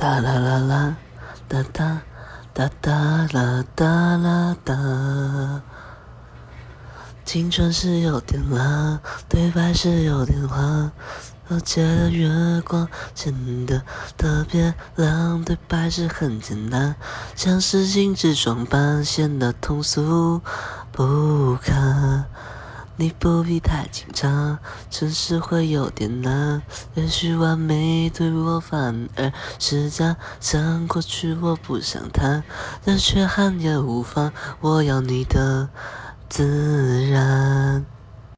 哒啦啦啦，哒哒哒哒啦哒啦哒。青春是有点辣，对白是有点花。皎洁的月光显得特别亮，对白是很简单，像是精致装扮，显得通俗不堪。你不必太紧张，诚实会有点难。也许完美对我反而是假，像过去我不想谈，但缺憾也无妨。我要你的自然。